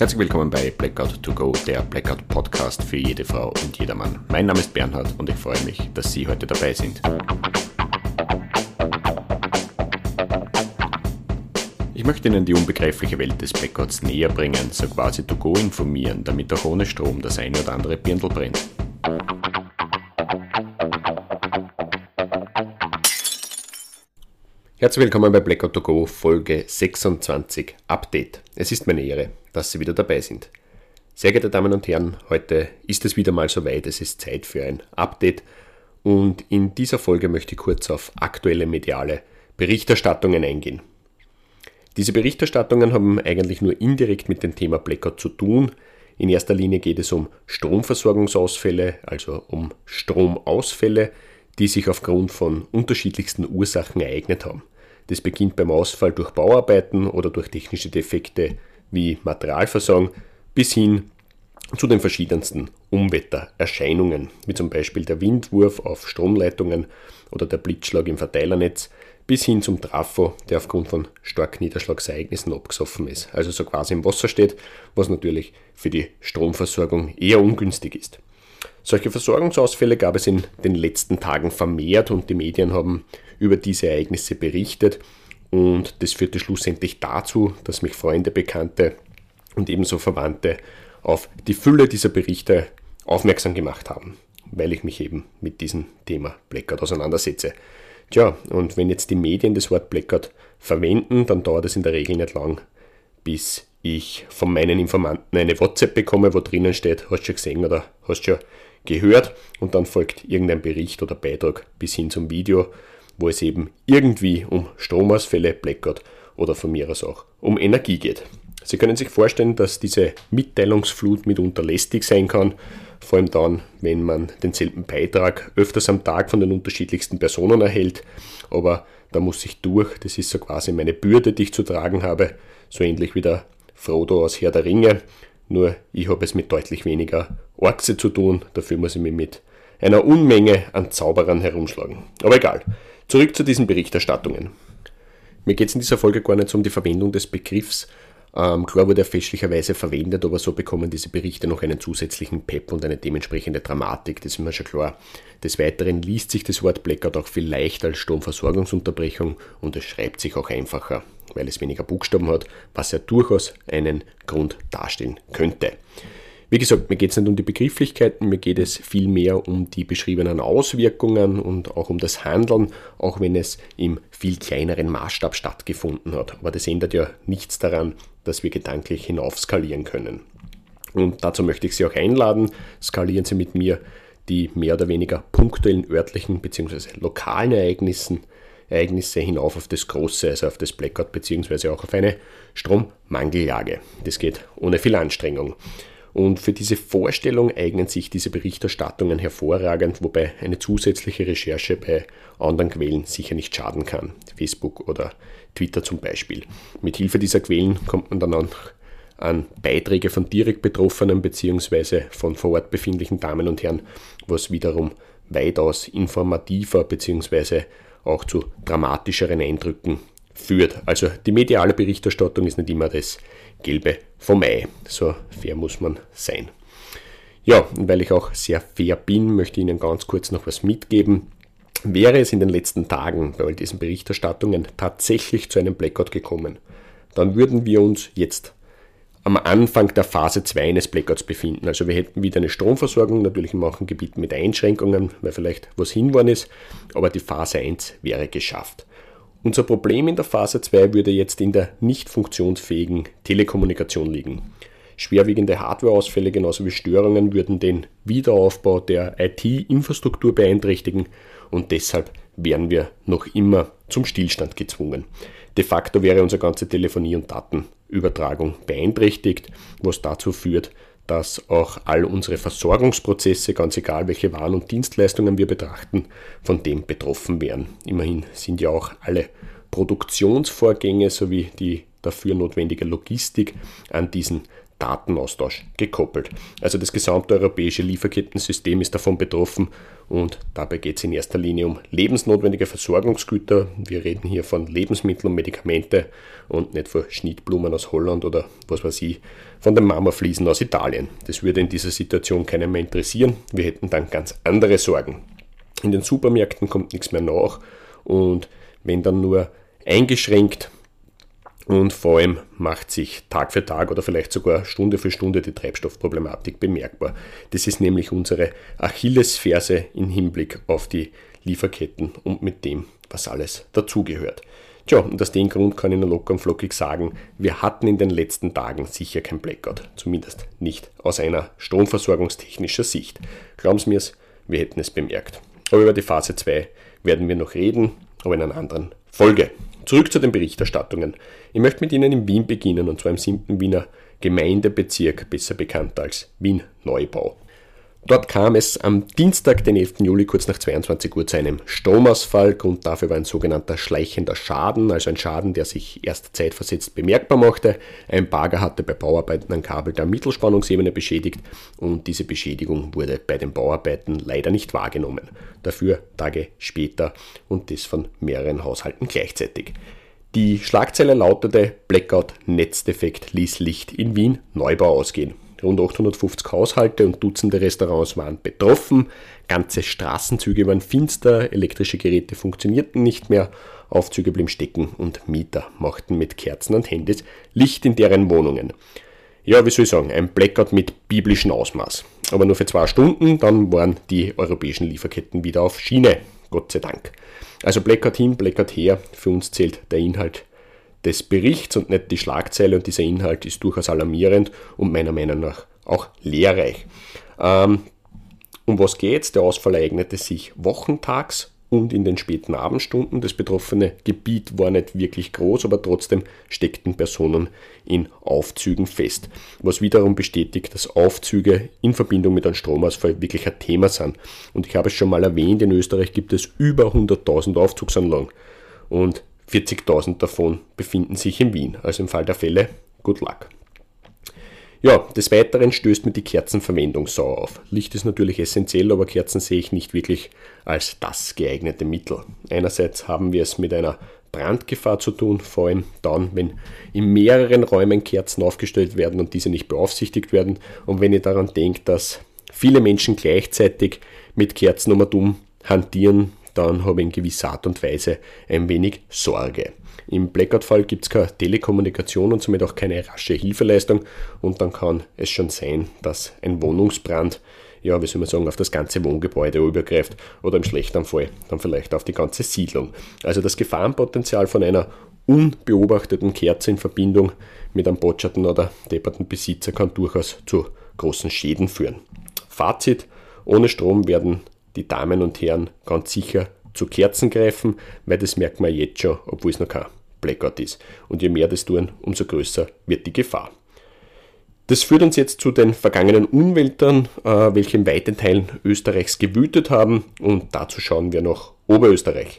Herzlich willkommen bei Blackout to Go, der Blackout Podcast für jede Frau und jedermann. Mein Name ist Bernhard und ich freue mich, dass Sie heute dabei sind. Ich möchte Ihnen die unbegreifliche Welt des Blackouts näher bringen, so quasi to go informieren, damit auch ohne Strom das eine oder andere Birndl brennt. Herzlich willkommen bei Blackout to Go Folge 26 Update. Es ist meine Ehre, dass Sie wieder dabei sind. Sehr geehrte Damen und Herren, heute ist es wieder mal soweit, es ist Zeit für ein Update und in dieser Folge möchte ich kurz auf aktuelle mediale Berichterstattungen eingehen. Diese Berichterstattungen haben eigentlich nur indirekt mit dem Thema Blackout zu tun. In erster Linie geht es um Stromversorgungsausfälle, also um Stromausfälle, die sich aufgrund von unterschiedlichsten Ursachen ereignet haben. Das beginnt beim Ausfall durch Bauarbeiten oder durch technische Defekte wie Materialversorgung bis hin zu den verschiedensten Umwettererscheinungen, wie zum Beispiel der Windwurf auf Stromleitungen oder der Blitzschlag im Verteilernetz, bis hin zum Trafo, der aufgrund von starken Niederschlagsereignissen abgesoffen ist, also so quasi im Wasser steht, was natürlich für die Stromversorgung eher ungünstig ist. Solche Versorgungsausfälle gab es in den letzten Tagen vermehrt und die Medien haben über diese Ereignisse berichtet und das führte schlussendlich dazu, dass mich Freunde, Bekannte und ebenso Verwandte auf die Fülle dieser Berichte aufmerksam gemacht haben, weil ich mich eben mit diesem Thema Blackout auseinandersetze. Tja, und wenn jetzt die Medien das Wort Blackout verwenden, dann dauert es in der Regel nicht lang, bis ich von meinen Informanten eine WhatsApp bekomme, wo drinnen steht, hast du schon gesehen oder hast du schon gehört und dann folgt irgendein Bericht oder Beitrag bis hin zum Video, wo es eben irgendwie um Stromausfälle, Blackout oder von mir aus auch um Energie geht. Sie können sich vorstellen, dass diese Mitteilungsflut mitunter lästig sein kann, vor allem dann, wenn man denselben Beitrag öfters am Tag von den unterschiedlichsten Personen erhält. Aber da muss ich durch, das ist so quasi meine Bürde, die ich zu tragen habe, so ähnlich wie der Frodo aus Herr der Ringe. Nur ich habe es mit deutlich weniger Orkse zu tun, dafür muss ich mich mit einer Unmenge an Zauberern herumschlagen. Aber egal. Zurück zu diesen Berichterstattungen. Mir geht es in dieser Folge gar nicht um die Verwendung des Begriffs. Ähm, klar wurde er fälschlicherweise verwendet, aber so bekommen diese Berichte noch einen zusätzlichen Pep und eine dementsprechende Dramatik, das ist mir schon klar. Des Weiteren liest sich das Wort Blackout auch viel leichter als Stromversorgungsunterbrechung und es schreibt sich auch einfacher, weil es weniger Buchstaben hat, was ja durchaus einen Grund darstellen könnte. Wie gesagt, mir geht es nicht um die Begrifflichkeiten, mir geht es vielmehr um die beschriebenen Auswirkungen und auch um das Handeln, auch wenn es im viel kleineren Maßstab stattgefunden hat. Aber das ändert ja nichts daran, dass wir gedanklich hinaufskalieren können. Und dazu möchte ich Sie auch einladen, skalieren Sie mit mir die mehr oder weniger punktuellen örtlichen bzw. lokalen Ereignissen, Ereignisse hinauf auf das große, also auf das Blackout bzw. auch auf eine Strommangellage. Das geht ohne viel Anstrengung. Und für diese Vorstellung eignen sich diese Berichterstattungen hervorragend, wobei eine zusätzliche Recherche bei anderen Quellen sicher nicht schaden kann. Facebook oder Twitter zum Beispiel. Mit Hilfe dieser Quellen kommt man dann auch an Beiträge von direkt Betroffenen bzw. von vor Ort befindlichen Damen und Herren, was wiederum weitaus informativer bzw. auch zu dramatischeren Eindrücken führt. Also die mediale Berichterstattung ist nicht immer das Gelbe vom Ei. So fair muss man sein. Ja, und weil ich auch sehr fair bin, möchte ich Ihnen ganz kurz noch was mitgeben. Wäre es in den letzten Tagen bei all diesen Berichterstattungen tatsächlich zu einem Blackout gekommen, dann würden wir uns jetzt am Anfang der Phase 2 eines Blackouts befinden. Also wir hätten wieder eine Stromversorgung, natürlich in manchen Gebieten mit Einschränkungen, weil vielleicht was hinwollen ist, aber die Phase 1 wäre geschafft. Unser Problem in der Phase 2 würde jetzt in der nicht funktionsfähigen Telekommunikation liegen. Schwerwiegende Hardwareausfälle genauso wie Störungen würden den Wiederaufbau der IT-Infrastruktur beeinträchtigen und deshalb wären wir noch immer zum Stillstand gezwungen. De facto wäre unsere ganze Telefonie- und Datenübertragung beeinträchtigt, was dazu führt, dass auch all unsere Versorgungsprozesse, ganz egal welche Waren und Dienstleistungen wir betrachten, von dem betroffen wären. Immerhin sind ja auch alle Produktionsvorgänge sowie die dafür notwendige Logistik an diesen Datenaustausch gekoppelt. Also das gesamte europäische Lieferkettensystem ist davon betroffen und dabei geht es in erster Linie um lebensnotwendige Versorgungsgüter. Wir reden hier von Lebensmitteln und Medikamente und nicht von Schnittblumen aus Holland oder was weiß ich, von den Marmorfliesen aus Italien. Das würde in dieser Situation keinen mehr interessieren. Wir hätten dann ganz andere Sorgen. In den Supermärkten kommt nichts mehr nach und wenn dann nur eingeschränkt und vor allem macht sich Tag für Tag oder vielleicht sogar Stunde für Stunde die Treibstoffproblematik bemerkbar. Das ist nämlich unsere Achillesferse im Hinblick auf die Lieferketten und mit dem, was alles dazugehört. Tja, und aus dem Grund kann ich nur locker und flockig sagen, wir hatten in den letzten Tagen sicher kein Blackout. Zumindest nicht aus einer stromversorgungstechnischer Sicht. Glauben Sie mir wir hätten es bemerkt. Aber über die Phase 2 werden wir noch reden, aber in einer anderen Folge. Zurück zu den Berichterstattungen. Ich möchte mit Ihnen in Wien beginnen und zwar im 7. Wiener Gemeindebezirk, besser bekannt als Wien Neubau. Dort kam es am Dienstag, den 11. Juli, kurz nach 22 Uhr zu einem Stromausfall. Grund dafür war ein sogenannter schleichender Schaden, also ein Schaden, der sich erst zeitversetzt bemerkbar machte. Ein Bagger hatte bei Bauarbeiten ein Kabel der Mittelspannungsebene beschädigt und diese Beschädigung wurde bei den Bauarbeiten leider nicht wahrgenommen. Dafür Tage später und das von mehreren Haushalten gleichzeitig. Die Schlagzeile lautete Blackout Netzdefekt ließ Licht in Wien Neubau ausgehen. Rund 850 Haushalte und Dutzende Restaurants waren betroffen. Ganze Straßenzüge waren finster, elektrische Geräte funktionierten nicht mehr, Aufzüge blieben stecken und Mieter machten mit Kerzen und Handys Licht in deren Wohnungen. Ja, wie soll ich sagen, ein Blackout mit biblischem Ausmaß. Aber nur für zwei Stunden, dann waren die europäischen Lieferketten wieder auf Schiene. Gott sei Dank. Also Blackout hin, Blackout her, für uns zählt der Inhalt des Berichts und nicht die Schlagzeile und dieser Inhalt ist durchaus alarmierend und meiner Meinung nach auch lehrreich. Ähm, um was geht's? Der Ausfall ereignete sich wochentags und in den späten Abendstunden. Das betroffene Gebiet war nicht wirklich groß, aber trotzdem steckten Personen in Aufzügen fest. Was wiederum bestätigt, dass Aufzüge in Verbindung mit einem Stromausfall wirklich ein Thema sind. Und ich habe es schon mal erwähnt, in Österreich gibt es über 100.000 Aufzugsanlagen. Und 40.000 davon befinden sich in Wien. Also im Fall der Fälle, good luck. Ja, des Weiteren stößt mir die Kerzenverwendung sauer auf. Licht ist natürlich essentiell, aber Kerzen sehe ich nicht wirklich als das geeignete Mittel. Einerseits haben wir es mit einer Brandgefahr zu tun, vor allem dann, wenn in mehreren Räumen Kerzen aufgestellt werden und diese nicht beaufsichtigt werden. Und wenn ihr daran denkt, dass viele Menschen gleichzeitig mit Kerzen um und um hantieren, dann habe ich in gewisser Art und Weise ein wenig Sorge. Im Blackout-Fall gibt es keine Telekommunikation und somit auch keine rasche Hilfeleistung und dann kann es schon sein, dass ein Wohnungsbrand, ja, wie soll man sagen, auf das ganze Wohngebäude übergreift oder im schlechten Fall dann vielleicht auf die ganze Siedlung. Also das Gefahrenpotenzial von einer unbeobachteten Kerze in Verbindung mit einem botscherten oder depperten Besitzer kann durchaus zu großen Schäden führen. Fazit, ohne Strom werden die Damen und Herren ganz sicher zu Kerzen greifen, weil das merkt man jetzt schon, obwohl es noch kein Blackout ist. Und je mehr das tun, umso größer wird die Gefahr. Das führt uns jetzt zu den vergangenen Unweltern, äh, welche in weiten Teilen Österreichs gewütet haben. Und dazu schauen wir nach Oberösterreich.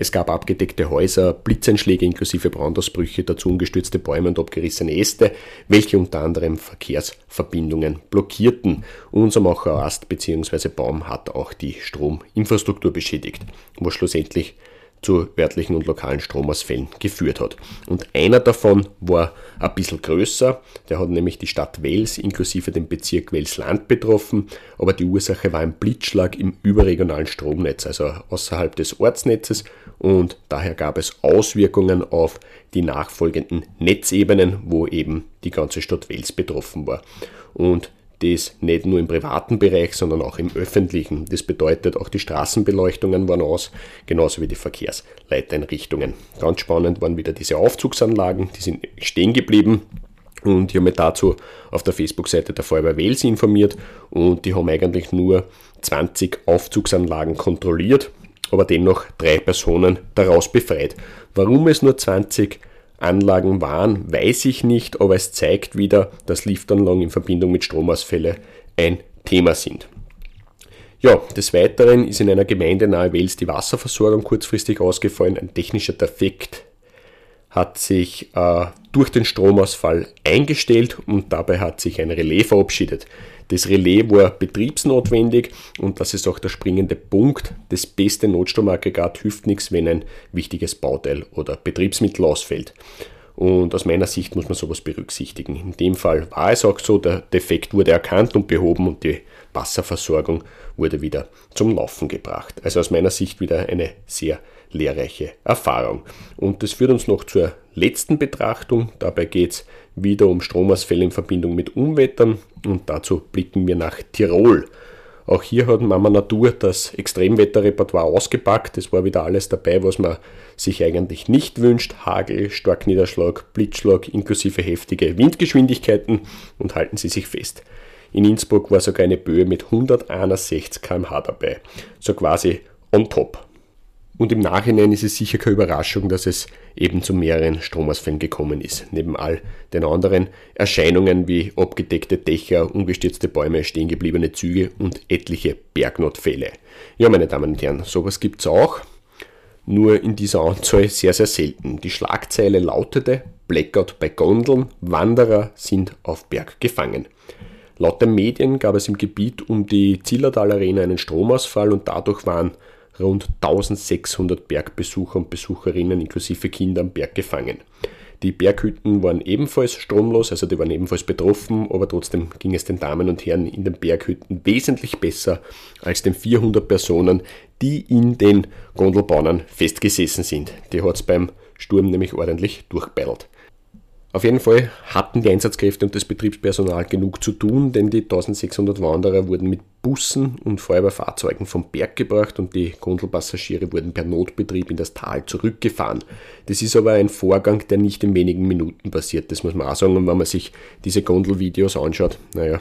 Es gab abgedeckte Häuser, Blitzeinschläge inklusive Brandausbrüche, dazu umgestürzte Bäume und abgerissene Äste, welche unter anderem Verkehrsverbindungen blockierten. Unser Macher Ast bzw. Baum hat auch die Strominfrastruktur beschädigt, was schlussendlich zu örtlichen und lokalen Stromausfällen geführt hat. Und einer davon war ein bisschen größer, der hat nämlich die Stadt Wels inklusive den Bezirk Welsland betroffen, aber die Ursache war ein Blitzschlag im überregionalen Stromnetz, also außerhalb des Ortsnetzes und daher gab es Auswirkungen auf die nachfolgenden Netzebenen, wo eben die ganze Stadt Wels betroffen war. Und das nicht nur im privaten Bereich, sondern auch im öffentlichen. Das bedeutet, auch die Straßenbeleuchtungen waren aus, genauso wie die Verkehrsleiteinrichtungen. Ganz spannend waren wieder diese Aufzugsanlagen, die sind stehen geblieben. Und ich habe mich dazu auf der Facebook-Seite der Feuerwehr Wels informiert und die haben eigentlich nur 20 Aufzugsanlagen kontrolliert, aber dennoch drei Personen daraus befreit. Warum es nur 20 Anlagen waren, weiß ich nicht, aber es zeigt wieder, dass Liftanlagen in Verbindung mit Stromausfällen ein Thema sind. Ja, des Weiteren ist in einer Gemeinde nahe Wels die Wasserversorgung kurzfristig ausgefallen. Ein technischer Defekt hat sich äh, durch den Stromausfall eingestellt und dabei hat sich ein Relais verabschiedet. Das Relais war betriebsnotwendig und das ist auch der springende Punkt. Das beste Notstromaggregat hilft nichts, wenn ein wichtiges Bauteil oder Betriebsmittel ausfällt. Und aus meiner Sicht muss man sowas berücksichtigen. In dem Fall war es auch so, der Defekt wurde erkannt und behoben und die Wasserversorgung wurde wieder zum Laufen gebracht. Also aus meiner Sicht wieder eine sehr lehrreiche Erfahrung. Und das führt uns noch zur letzten Betrachtung. Dabei geht es wieder um Stromausfälle in Verbindung mit Unwettern und dazu blicken wir nach Tirol. Auch hier hat Mama Natur das Extremwetterrepertoire ausgepackt. Es war wieder alles dabei, was man sich eigentlich nicht wünscht. Hagel, Starkniederschlag, Blitzschlag inklusive heftige Windgeschwindigkeiten und halten Sie sich fest. In Innsbruck war sogar eine Böe mit 161 km/h dabei. So quasi on top. Und im Nachhinein ist es sicher keine Überraschung, dass es eben zu mehreren Stromausfällen gekommen ist. Neben all den anderen Erscheinungen wie abgedeckte Dächer, umgestürzte Bäume, stehengebliebene Züge und etliche Bergnotfälle. Ja, meine Damen und Herren, sowas gibt es auch. Nur in dieser Anzahl sehr, sehr selten. Die Schlagzeile lautete Blackout bei Gondeln, Wanderer sind auf Berg gefangen. Laut den Medien gab es im Gebiet um die Zillertal Arena einen Stromausfall und dadurch waren rund 1600 Bergbesucher und Besucherinnen inklusive Kinder am Berg gefangen. Die Berghütten waren ebenfalls stromlos, also die waren ebenfalls betroffen, aber trotzdem ging es den Damen und Herren in den Berghütten wesentlich besser als den 400 Personen, die in den Gondelbahnen festgesessen sind. Die hat es beim Sturm nämlich ordentlich durchbeidelt. Auf jeden Fall hatten die Einsatzkräfte und das Betriebspersonal genug zu tun, denn die 1600 Wanderer wurden mit Bussen und Feuerwehrfahrzeugen vom Berg gebracht und die Gondelpassagiere wurden per Notbetrieb in das Tal zurückgefahren. Das ist aber ein Vorgang, der nicht in wenigen Minuten passiert, das muss man auch sagen. Und wenn man sich diese Gondelvideos anschaut, naja,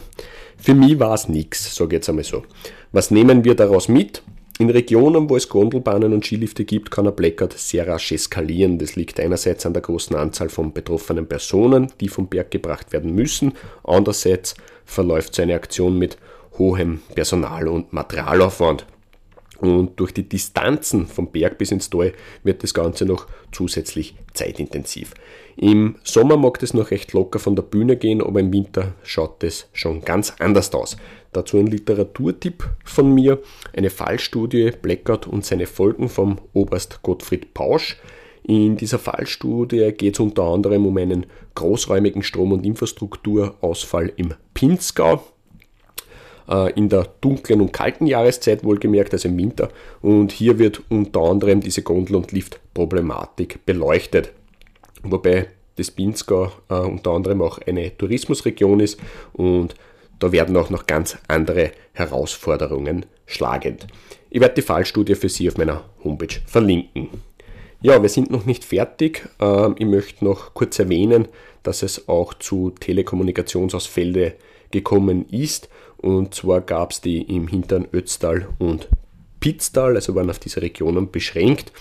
für mich war es nichts, sage ich jetzt einmal so. Was nehmen wir daraus mit? In Regionen, wo es Gondelbahnen und Skilifte gibt, kann ein Blackout sehr rasch eskalieren. Das liegt einerseits an der großen Anzahl von betroffenen Personen, die vom Berg gebracht werden müssen. Andererseits verläuft so eine Aktion mit hohem Personal- und Materialaufwand. Und durch die Distanzen vom Berg bis ins Tal wird das Ganze noch zusätzlich zeitintensiv. Im Sommer mag das noch recht locker von der Bühne gehen, aber im Winter schaut das schon ganz anders aus. Dazu ein Literaturtipp von mir, eine Fallstudie Blackout und seine Folgen vom Oberst Gottfried Pausch. In dieser Fallstudie geht es unter anderem um einen großräumigen Strom- und Infrastrukturausfall im Pinzgau äh, in der dunklen und kalten Jahreszeit wohlgemerkt, also im Winter. Und hier wird unter anderem diese Gondel- und Liftproblematik beleuchtet. Wobei das Pinzgau äh, unter anderem auch eine Tourismusregion ist und da werden auch noch ganz andere Herausforderungen schlagend. Ich werde die Fallstudie für Sie auf meiner Homepage verlinken. Ja, wir sind noch nicht fertig. Ähm, ich möchte noch kurz erwähnen, dass es auch zu Telekommunikationsausfälle gekommen ist. Und zwar gab es die im hinteren Ötztal und Pitztal, also waren auf diese Regionen beschränkt.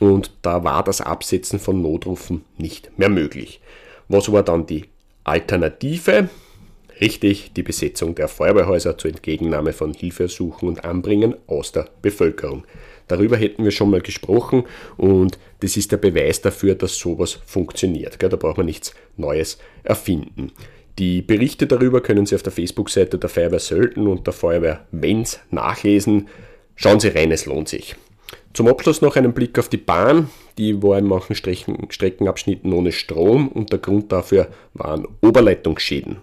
Und da war das Absetzen von Notrufen nicht mehr möglich. Was war dann die Alternative? Richtig, die Besetzung der Feuerwehrhäuser zur Entgegennahme von Hilfeersuchen und Anbringen aus der Bevölkerung. Darüber hätten wir schon mal gesprochen und das ist der Beweis dafür, dass sowas funktioniert. Da braucht man nichts Neues erfinden. Die Berichte darüber können Sie auf der Facebook-Seite der Feuerwehr Sölden und der Feuerwehr Wenz nachlesen. Schauen Sie rein, es lohnt sich. Zum Abschluss noch einen Blick auf die Bahn. Die war in manchen Strecken, Streckenabschnitten ohne Strom und der Grund dafür waren Oberleitungsschäden.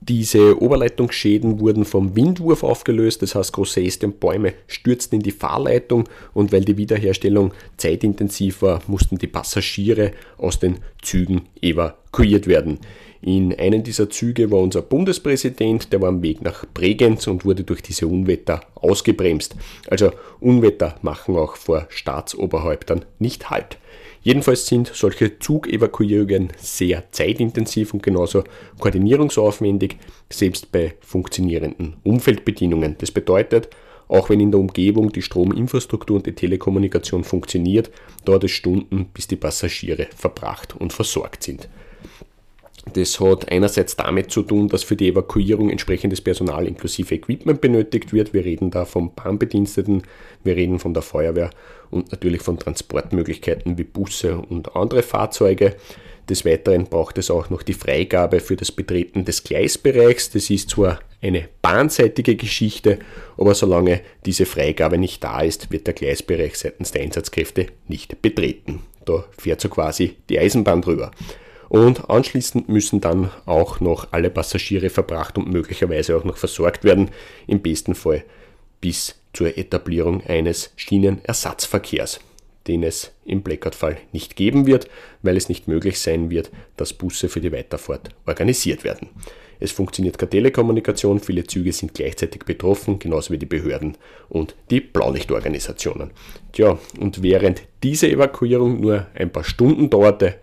Diese Oberleitungsschäden wurden vom Windwurf aufgelöst, das heißt große Äste und Bäume stürzten in die Fahrleitung und weil die Wiederherstellung zeitintensiv war, mussten die Passagiere aus den Zügen evakuiert werden. In einem dieser Züge war unser Bundespräsident, der war am Weg nach Bregenz und wurde durch diese Unwetter ausgebremst. Also Unwetter machen auch vor Staatsoberhäuptern nicht Halt. Jedenfalls sind solche Zugevakuierungen sehr zeitintensiv und genauso koordinierungsaufwendig, selbst bei funktionierenden Umfeldbedienungen. Das bedeutet, auch wenn in der Umgebung die Strominfrastruktur und die Telekommunikation funktioniert, dauert es Stunden, bis die Passagiere verbracht und versorgt sind. Das hat einerseits damit zu tun, dass für die Evakuierung entsprechendes Personal inklusive Equipment benötigt wird. Wir reden da vom Bahnbediensteten, wir reden von der Feuerwehr und natürlich von Transportmöglichkeiten wie Busse und andere Fahrzeuge. Des Weiteren braucht es auch noch die Freigabe für das Betreten des Gleisbereichs. Das ist zwar eine bahnseitige Geschichte, aber solange diese Freigabe nicht da ist, wird der Gleisbereich seitens der Einsatzkräfte nicht betreten. Da fährt so quasi die Eisenbahn drüber. Und anschließend müssen dann auch noch alle Passagiere verbracht und möglicherweise auch noch versorgt werden, im besten Fall bis zur Etablierung eines Schienenersatzverkehrs den es im Blackout-Fall nicht geben wird, weil es nicht möglich sein wird, dass Busse für die Weiterfahrt organisiert werden. Es funktioniert keine Telekommunikation, viele Züge sind gleichzeitig betroffen, genauso wie die Behörden und die Blaulichtorganisationen. Tja, und während diese Evakuierung nur ein paar Stunden dauerte,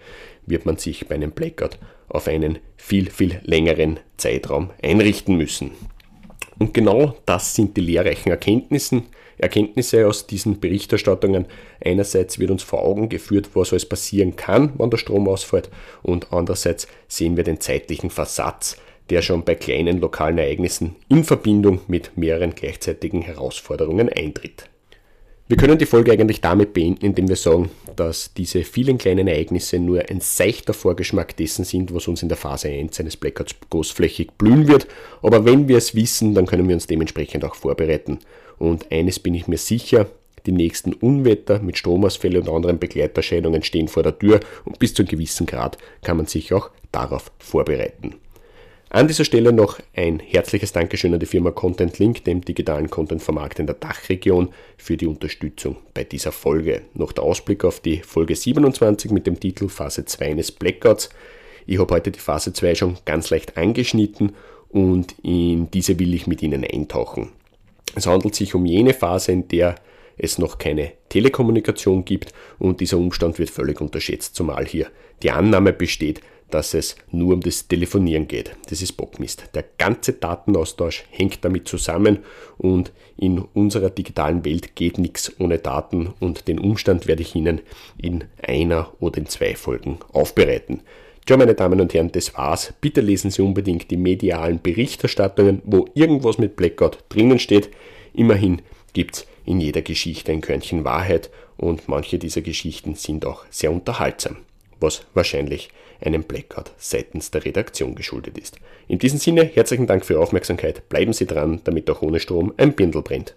wird man sich bei einem Blackout auf einen viel, viel längeren Zeitraum einrichten müssen. Und genau das sind die lehrreichen Erkenntnisse, Erkenntnisse aus diesen Berichterstattungen. Einerseits wird uns vor Augen geführt, was alles passieren kann, wenn der Strom ausfällt, und andererseits sehen wir den zeitlichen Versatz, der schon bei kleinen lokalen Ereignissen in Verbindung mit mehreren gleichzeitigen Herausforderungen eintritt. Wir können die Folge eigentlich damit beenden, indem wir sagen, dass diese vielen kleinen Ereignisse nur ein seichter Vorgeschmack dessen sind, was uns in der Phase 1 eines Blackouts großflächig blühen wird. Aber wenn wir es wissen, dann können wir uns dementsprechend auch vorbereiten. Und eines bin ich mir sicher, die nächsten Unwetter mit Stromausfällen und anderen Begleiterscheinungen stehen vor der Tür und bis zu einem gewissen Grad kann man sich auch darauf vorbereiten. An dieser Stelle noch ein herzliches Dankeschön an die Firma Content Link, dem digitalen Content-Vermarkt in der Dachregion, für die Unterstützung bei dieser Folge. Noch der Ausblick auf die Folge 27 mit dem Titel Phase 2 eines Blackouts. Ich habe heute die Phase 2 schon ganz leicht angeschnitten und in diese will ich mit Ihnen eintauchen. Es handelt sich um jene Phase, in der es noch keine Telekommunikation gibt und dieser Umstand wird völlig unterschätzt, zumal hier die Annahme besteht, dass es nur um das Telefonieren geht. Das ist Bockmist. Der ganze Datenaustausch hängt damit zusammen und in unserer digitalen Welt geht nichts ohne Daten und den Umstand werde ich Ihnen in einer oder in zwei Folgen aufbereiten. Tja, meine Damen und Herren, das war's. Bitte lesen Sie unbedingt die medialen Berichterstattungen, wo irgendwas mit Blackout drinnen steht. Immerhin gibt's in jeder Geschichte ein Körnchen Wahrheit und manche dieser Geschichten sind auch sehr unterhaltsam, was wahrscheinlich einem Blackout seitens der Redaktion geschuldet ist. In diesem Sinne, herzlichen Dank für Ihre Aufmerksamkeit. Bleiben Sie dran, damit auch ohne Strom ein Bindel brennt.